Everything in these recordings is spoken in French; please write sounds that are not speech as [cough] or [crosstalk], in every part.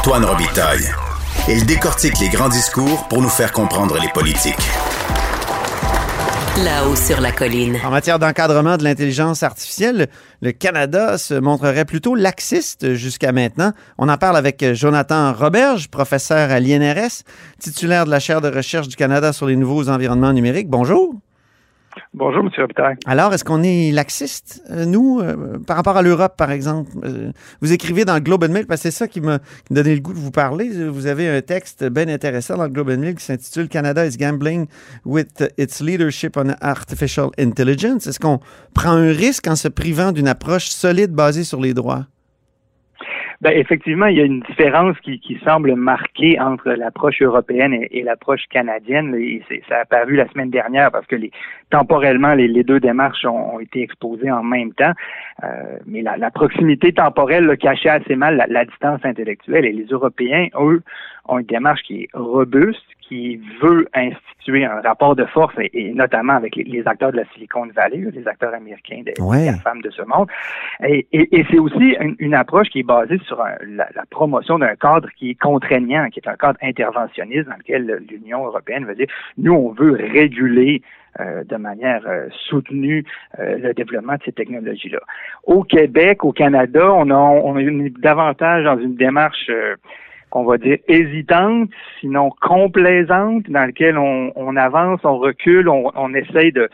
Antoine Robitaille. Il décortique les grands discours pour nous faire comprendre les politiques. Là-haut sur la colline. En matière d'encadrement de l'intelligence artificielle, le Canada se montrerait plutôt laxiste jusqu'à maintenant. On en parle avec Jonathan Roberge, professeur à l'INRS, titulaire de la chaire de recherche du Canada sur les nouveaux environnements numériques. Bonjour. Bonjour, M. Robitaille. Alors, est-ce qu'on est laxiste, euh, nous, euh, par rapport à l'Europe, par exemple? Euh, vous écrivez dans le Globe and Mail, parce que c'est ça qui m'a donné le goût de vous parler. Vous avez un texte bien intéressant dans le Globe and Mail qui s'intitule Canada is gambling with its leadership on artificial intelligence. Est-ce qu'on prend un risque en se privant d'une approche solide basée sur les droits? Ben, effectivement, il y a une différence qui, qui semble marquée entre l'approche européenne et, l'approche canadienne. Et ça a apparu la semaine dernière parce que les, temporellement, les, les deux démarches ont, été exposées en même temps. Euh, mais la, la, proximité temporelle là, cachait assez mal la, la, distance intellectuelle. Et les Européens, eux, ont une démarche qui est robuste, qui veut instituer un rapport de force, et, notamment avec les, acteurs de la Silicon Valley, les acteurs américains des, femmes de ce monde. Et, et, c'est aussi une, approche qui est basée sur la, la, promotion d'un cadre qui est contraignant, qui est un cadre interventionniste dans lequel l'Union européenne veut dire, nous, on veut réguler euh, de manière euh, soutenue euh, le développement de ces technologies-là. Au Québec, au Canada, on, a, on est davantage dans une démarche qu'on va dire hésitante, sinon complaisante, dans laquelle on, on avance, on recule, on, on essaye de,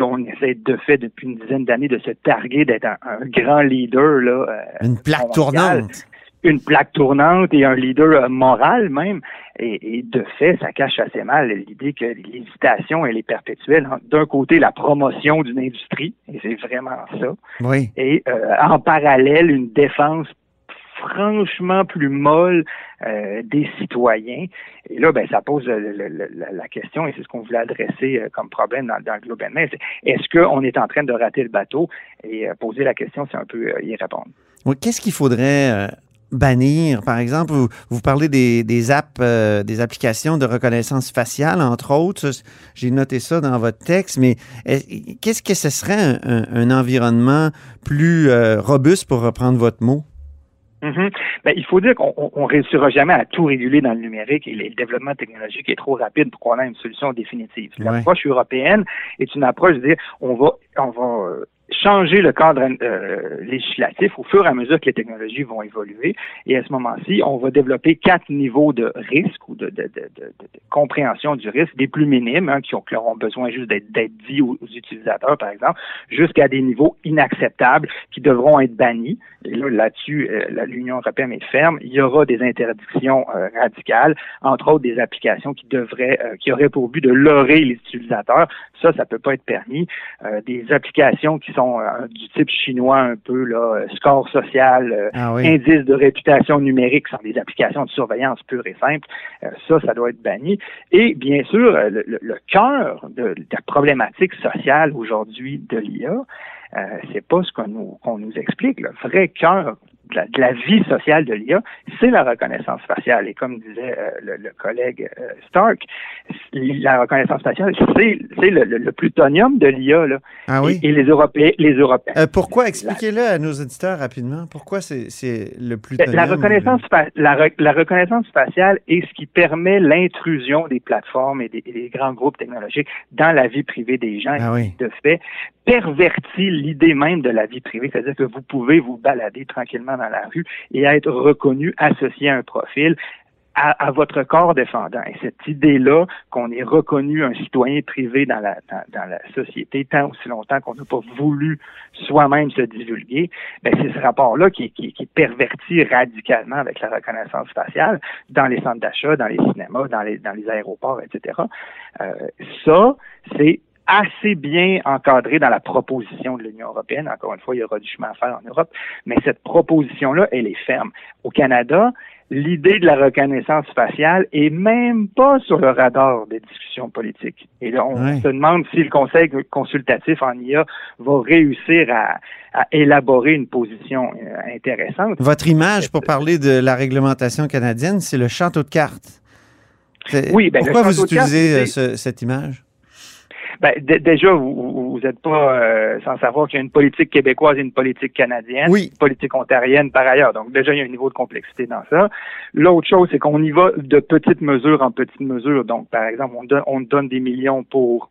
on essaie de fait depuis une dizaine d'années de se targuer d'être un, grand leader là. Euh, une plaque tournante. Une plaque tournante et un leader euh, moral même. Et, de fait, ça cache assez mal l'idée que l'hésitation, elle est perpétuelle. D'un côté, la promotion d'une industrie, et c'est vraiment ça. Oui. Et euh, en parallèle, une défense franchement plus molle euh, des citoyens. Et là, ben, ça pose la question, et c'est ce qu'on voulait adresser euh, comme problème dans, le Globe c'est est-ce qu'on est en train de rater le bateau? Et euh, poser la question, c'est un peu y répondre. Qu'est-ce qu'il faudrait bannir? Par exemple, vous, parlez des, apps, des applications de reconnaissance faciale, entre autres. J'ai noté ça dans votre texte, mais qu'est-ce que ce serait un environnement plus robuste, pour reprendre votre mot? Mm ben, il faut dire qu'on ne réussira jamais à tout réguler dans le numérique et le développement technologique est trop rapide pour qu'on ait une solution définitive. L'approche européenne est une approche de dire on va on va euh, changer le cadre euh, législatif au fur et à mesure que les technologies vont évoluer. Et à ce moment-ci, on va développer quatre niveaux de risque ou de, de, de, de compréhension du risque, des plus minimes, hein, qui, ont, qui auront besoin juste d'être dit aux, utilisateurs, par exemple, jusqu'à des niveaux inacceptables qui devront être bannis. Et là, là-dessus, euh, l'Union européenne est ferme. Il y aura des interdictions euh, radicales, entre autres des applications qui devraient, qui auraient pour but de leurrer les utilisateurs. Ça, ça peut pas être permis. des applications qui sont euh, du type chinois un peu, là, euh, score social, euh, ah indice de réputation numérique, sont des applications de surveillance pure et simple. ça, ça doit être banni. Et bien sûr, le, cœur de, la problématique sociale aujourd'hui de l'IA, c'est pas ce qu'on nous, qu'on nous explique. Le vrai cœur de la, vie sociale de l'IA, c'est la reconnaissance faciale. Et comme disait euh, le, collègue euh, Stark, la reconnaissance faciale, c'est le, plutonium de l'IA. Ah oui? Et, les Européens. Les Européens euh, pourquoi? Expliquez-le à nos auditeurs rapidement. Pourquoi c'est le plutonium? La reconnaissance, la, la, reconnaissance faciale est ce qui permet l'intrusion des plateformes et des, grands groupes technologiques dans la vie privée des gens. Ah oui. De fait, pervertit l'idée même de la vie privée, c'est-à-dire que vous pouvez vous balader tranquillement dans la rue et être reconnu, associé à un profil, à, votre corps défendant. Et cette idée-là qu'on est reconnu un citoyen privé dans la, dans, société tant aussi longtemps qu'on n'a pas voulu soi-même se divulguer, ben c'est ce rapport-là qui, qui, qui, est perverti radicalement avec la reconnaissance faciale dans les centres d'achat, dans les cinémas, dans les, dans les aéroports, etc. Euh, ça, c'est assez bien encadré dans la proposition de l'Union européenne. Encore une fois, il y aura du chemin à faire en Europe, mais cette proposition-là, elle est ferme. Au Canada, l'idée de la reconnaissance faciale est même pas sur le radar des discussions politiques. Et là, on se demande si le Conseil consultatif en IA va réussir à, élaborer une position euh, intéressante. Votre image pour parler de la réglementation canadienne, c'est le château de cartes. Oui, ben, Pourquoi vous utilisez euh, cette image? Ben, déjà, vous n'êtes pas euh, sans savoir qu'il y a une politique québécoise et une politique canadienne, oui. une politique ontarienne par ailleurs. Donc déjà, il y a un niveau de complexité dans ça. L'autre chose, c'est qu'on y va de petites mesures en petites mesures. Donc, par exemple, on donne, on donne des millions pour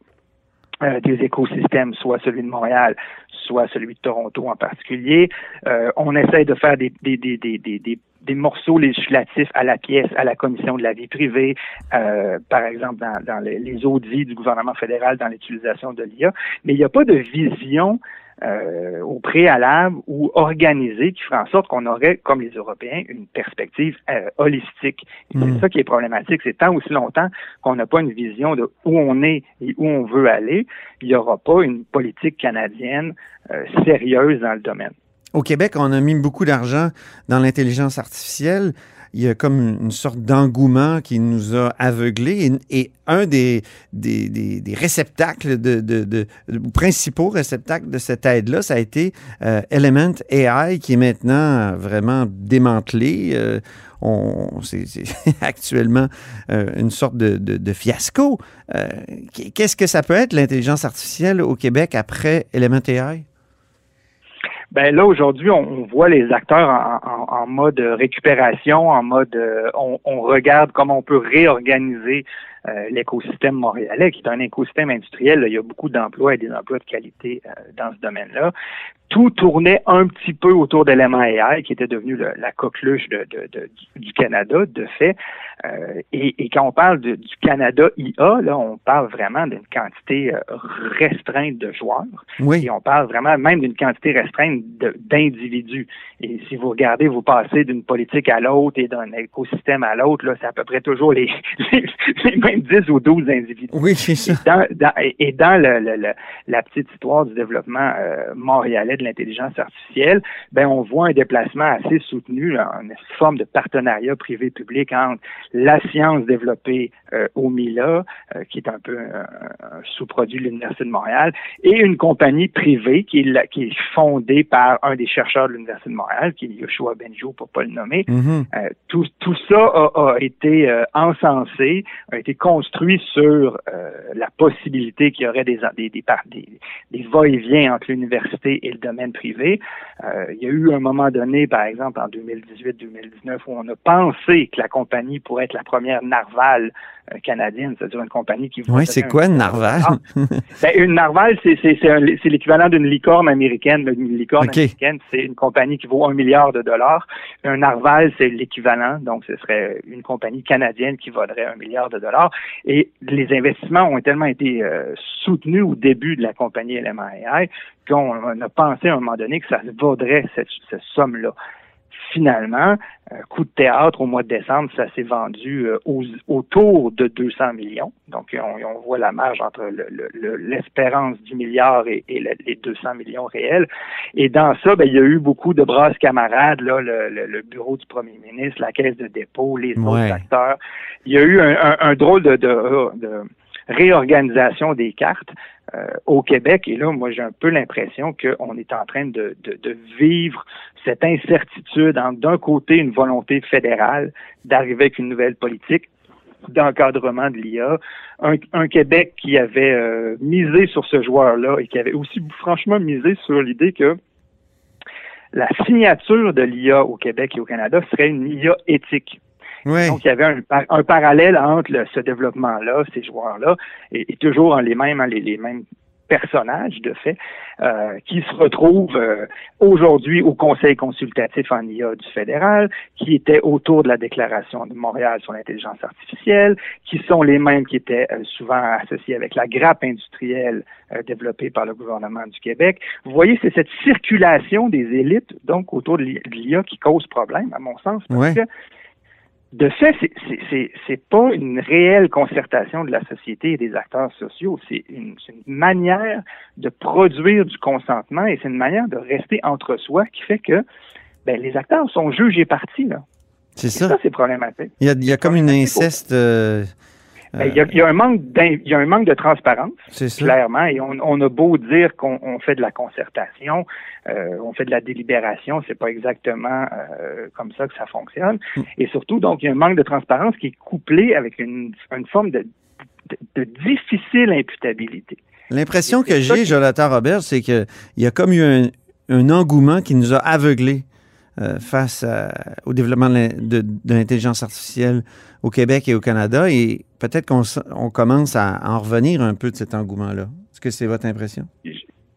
euh, des écosystèmes, soit celui de Montréal, soit celui de Toronto en particulier. Euh, on essaie de faire des, des, des, des, des, des morceaux législatifs à la pièce, à la commission de la vie privée, euh, par exemple dans, dans les, les, audits du gouvernement fédéral dans l'utilisation de l'IA, mais il n'y a pas de vision euh, au préalable ou organisée qui ferait en sorte qu'on aurait, comme les Européens, une perspective euh, holistique. C'est Mm. ça qui est problématique. C'est tant aussi longtemps qu'on n'a pas une vision de où on est et où on veut aller, il n'y aura pas une politique canadienne euh, sérieuse dans le domaine. Au Québec, on a mis beaucoup d'argent dans l'intelligence artificielle. Il y a comme une, sorte d'engouement qui nous a aveuglés. Et, un des, des, des, des réceptacles, de, de, de, principaux réceptacles de cette aide-là, ça a été euh, Element AI, qui est maintenant vraiment démantelé. Euh, on, c'est, c'est [laughs] actuellement euh, une sorte de, de, de fiasco. Euh, qu'est-ce que ça peut être, l'intelligence artificielle au Québec après Element AI? Ben là aujourd'hui, on, on, voit les acteurs en, en, en, mode récupération, en mode euh, on, on, regarde comment on peut réorganiser euh, l'écosystème montréalais, qui est un écosystème industriel. Là, il y a beaucoup d'emplois et des emplois de qualité euh, dans ce domaine-là. Tout tournait un petit peu autour d'éléments AI, qui était devenu le, la coqueluche de, de, de, du Canada, de fait. Euh, et, et, quand on parle de, du Canada IA, là, on parle vraiment d'une quantité euh, restreinte de joueurs. Oui. Et on parle vraiment même d'une quantité restreinte d'individus. Et si vous regardez, vous passez d'une politique à l'autre et d'un écosystème à l'autre, là, c'est à peu près toujours les, [laughs] les, les mêmes 10 ou 12 individus. Oui, c'est ça. Et dans, dans, et dans le, le, le, la petite histoire du développement euh, montréalais de l'intelligence artificielle, ben on voit un déplacement assez soutenu, là, une forme de partenariat privé-public entre la science développée euh, au MILA, euh, qui est un peu un, un sous-produit de l'Université de Montréal, et une compagnie privée qui est, la, qui est fondée par un des chercheurs de l'Université de Montréal, qui est Yoshua Benjo, pour pas le nommer. Mm -hmm. tout, tout ça a, a été encensé, a été construit sur la possibilité qu'il y aurait des, des, des, des, des va-et-vient entre l'université et le domaine privé. Euh, il y a eu un moment donné, par exemple, en 2018-2019, où on a pensé que la compagnie pourrait être la première narval euh, canadienne, c'est-à-dire une compagnie qui... Oui, c'est quoi une narval? Ah, ben, une narval, c'est l'équivalent d'une licorne américaine. Une licorne okay. américaine, c'est une compagnie qui vaut un milliard de dollars. Un narval, c'est l'équivalent, donc ce serait une compagnie canadienne qui vaudrait un milliard de dollars. Et les investissements ont tellement été euh, soutenus au début de la compagnie LMAI qu'on a pensé à un moment donné que ça vaudrait cette, cette somme-là. Finalement, euh, coup de théâtre au mois de décembre, ça s'est vendu euh, aux, autour de 200 millions. Donc, on, on voit la marge entre l'espérance le, le, du milliard et, et le, les 200 millions réels. Et dans ça, ben, il y a eu beaucoup de brasses camarades, là, le, bureau du premier ministre, la caisse de dépôt, les ouais. autres acteurs. Il y a eu un, un, un drôle de, de, de réorganisation des cartes euh, au Québec. Et là, moi, j'ai un peu l'impression qu'on est en train de, vivre cette incertitude entre d'un côté une volonté fédérale d'arriver avec une nouvelle politique d'encadrement de l'IA, un, un, Québec qui avait euh, misé sur ce joueur-là et qui avait aussi franchement misé sur l'idée que la signature de l'IA au Québec et au Canada serait une IA éthique. Oui. Donc, il y avait un, un parallèle entre le, ce développement-là, ces joueurs-là, et, et, toujours les mêmes, les, les mêmes personnages, de fait, euh, qui se retrouvent euh, aujourd'hui au Conseil consultatif en IA du fédéral, qui étaient autour de la déclaration de Montréal sur l'intelligence artificielle, qui sont les mêmes qui étaient euh, souvent associés avec la grappe industrielle développée par le gouvernement du Québec. Vous voyez, c'est cette circulation des élites, donc autour de l'IA, qui cause problème, à mon sens, parce ouais. que de fait, c'est pas une réelle concertation de la société et des acteurs sociaux. C'est une, une, manière de produire du consentement et c'est une manière de rester entre soi qui fait que ben, les acteurs sont jugés partis. là. C'est ça. Ça, c'est problématique. Il y a, il y a comme une inceste. Euh, ben, il, y a, il, y a, un manque il y a un manque de transparence, clairement, et on, on, a beau dire qu'on on fait de la concertation, euh, on fait de la délibération, c'est pas exactement euh, comme ça que ça fonctionne. Mm. Et surtout, donc, il y a un manque de transparence qui est couplé avec une, une forme de, de, de difficile imputabilité. L'impression que j'ai, Jonathan Robert, c'est qu'il y a comme eu un, engouement qui nous a aveuglés euh, face au développement de, l'intelligence artificielle au Québec et au Canada. Et peut-être qu'on commence à en revenir un peu de cet engouement-là. Est-ce que c'est votre impression?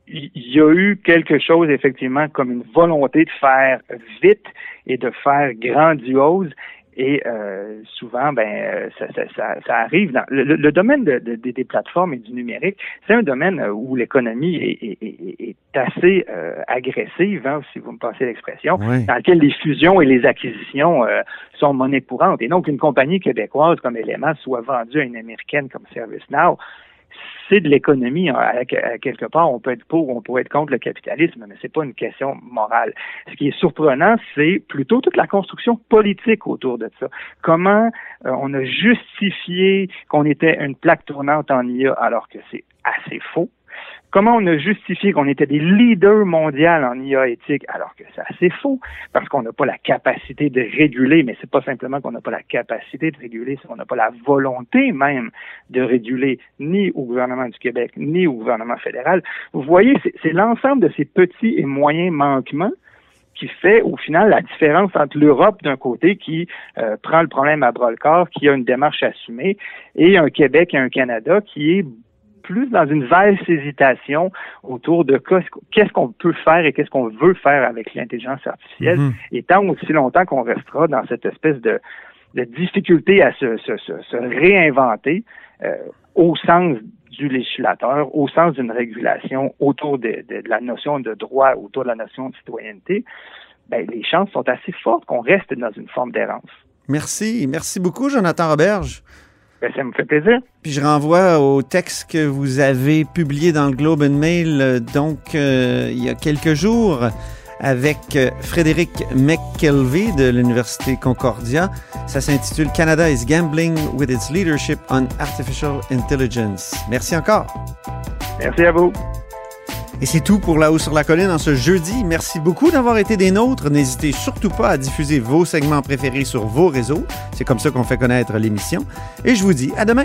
il y a eu quelque chose effectivement comme une volonté de faire vite et de faire grandiose et euh, souvent, ben, euh, ça, ça, ça, arrive. Dans le, domaine de, des plateformes et du numérique, c'est un domaine où l'économie est, est, est, assez euh, agressive, hein, si vous me passez l'expression, dans lequel les fusions et les acquisitions euh, sont monnaie courante. Et donc, une compagnie québécoise comme Element soit vendue à une américaine comme ServiceNow, c'est de l'économie. Hein. À, quelque part, on peut être pour, on peut être contre le capitalisme, mais c'est pas une question morale. Ce qui est surprenant, c'est plutôt toute la construction politique autour de ça. Comment euh, on a justifié qu'on était une plaque tournante en IA alors que c'est assez faux? Comment on a justifié qu'on était des leaders mondiaux en IA éthique alors que c'est assez faux parce qu'on n'a pas la capacité de réguler, mais c'est pas simplement qu'on n'a pas la capacité de réguler, c'est qu'on n'a pas la volonté même de réguler ni au gouvernement du Québec ni au gouvernement fédéral. Vous voyez, c'est l'ensemble de ces petits et moyens manquements qui fait au final la différence entre l'Europe d'un côté qui euh, prend le problème à bras le corps, qui a une démarche assumée, et un Québec et un Canada qui est plus dans une vaste hésitation autour de qu'est-ce qu'on peut faire et qu'est-ce qu'on veut faire avec l'intelligence artificielle. Mm-hmm. Et tant aussi longtemps qu'on restera dans cette espèce de, difficulté à se, réinventer euh, au sens du législateur, au sens d'une régulation autour de, la notion de droit, autour de la notion de citoyenneté, ben, les chances sont assez fortes qu'on reste dans une forme d'errance. Merci. Merci beaucoup, Jonathan Roberge. Ben, ça me fait plaisir. Puis je renvoie au texte que vous avez publié dans le Globe and Mail, euh, donc euh, il y a quelques jours, avec euh, Frédéric McKelvey de l'Université Concordia. Ça s'intitule Canada is gambling with its leadership on artificial intelligence. Merci encore. Merci à vous. Et c'est tout pour La Haut sur la Colline en ce jeudi. Merci beaucoup d'avoir été des nôtres. N'hésitez surtout pas à diffuser vos segments préférés sur vos réseaux. C'est comme ça qu'on fait connaître l'émission. Et je vous dis à demain.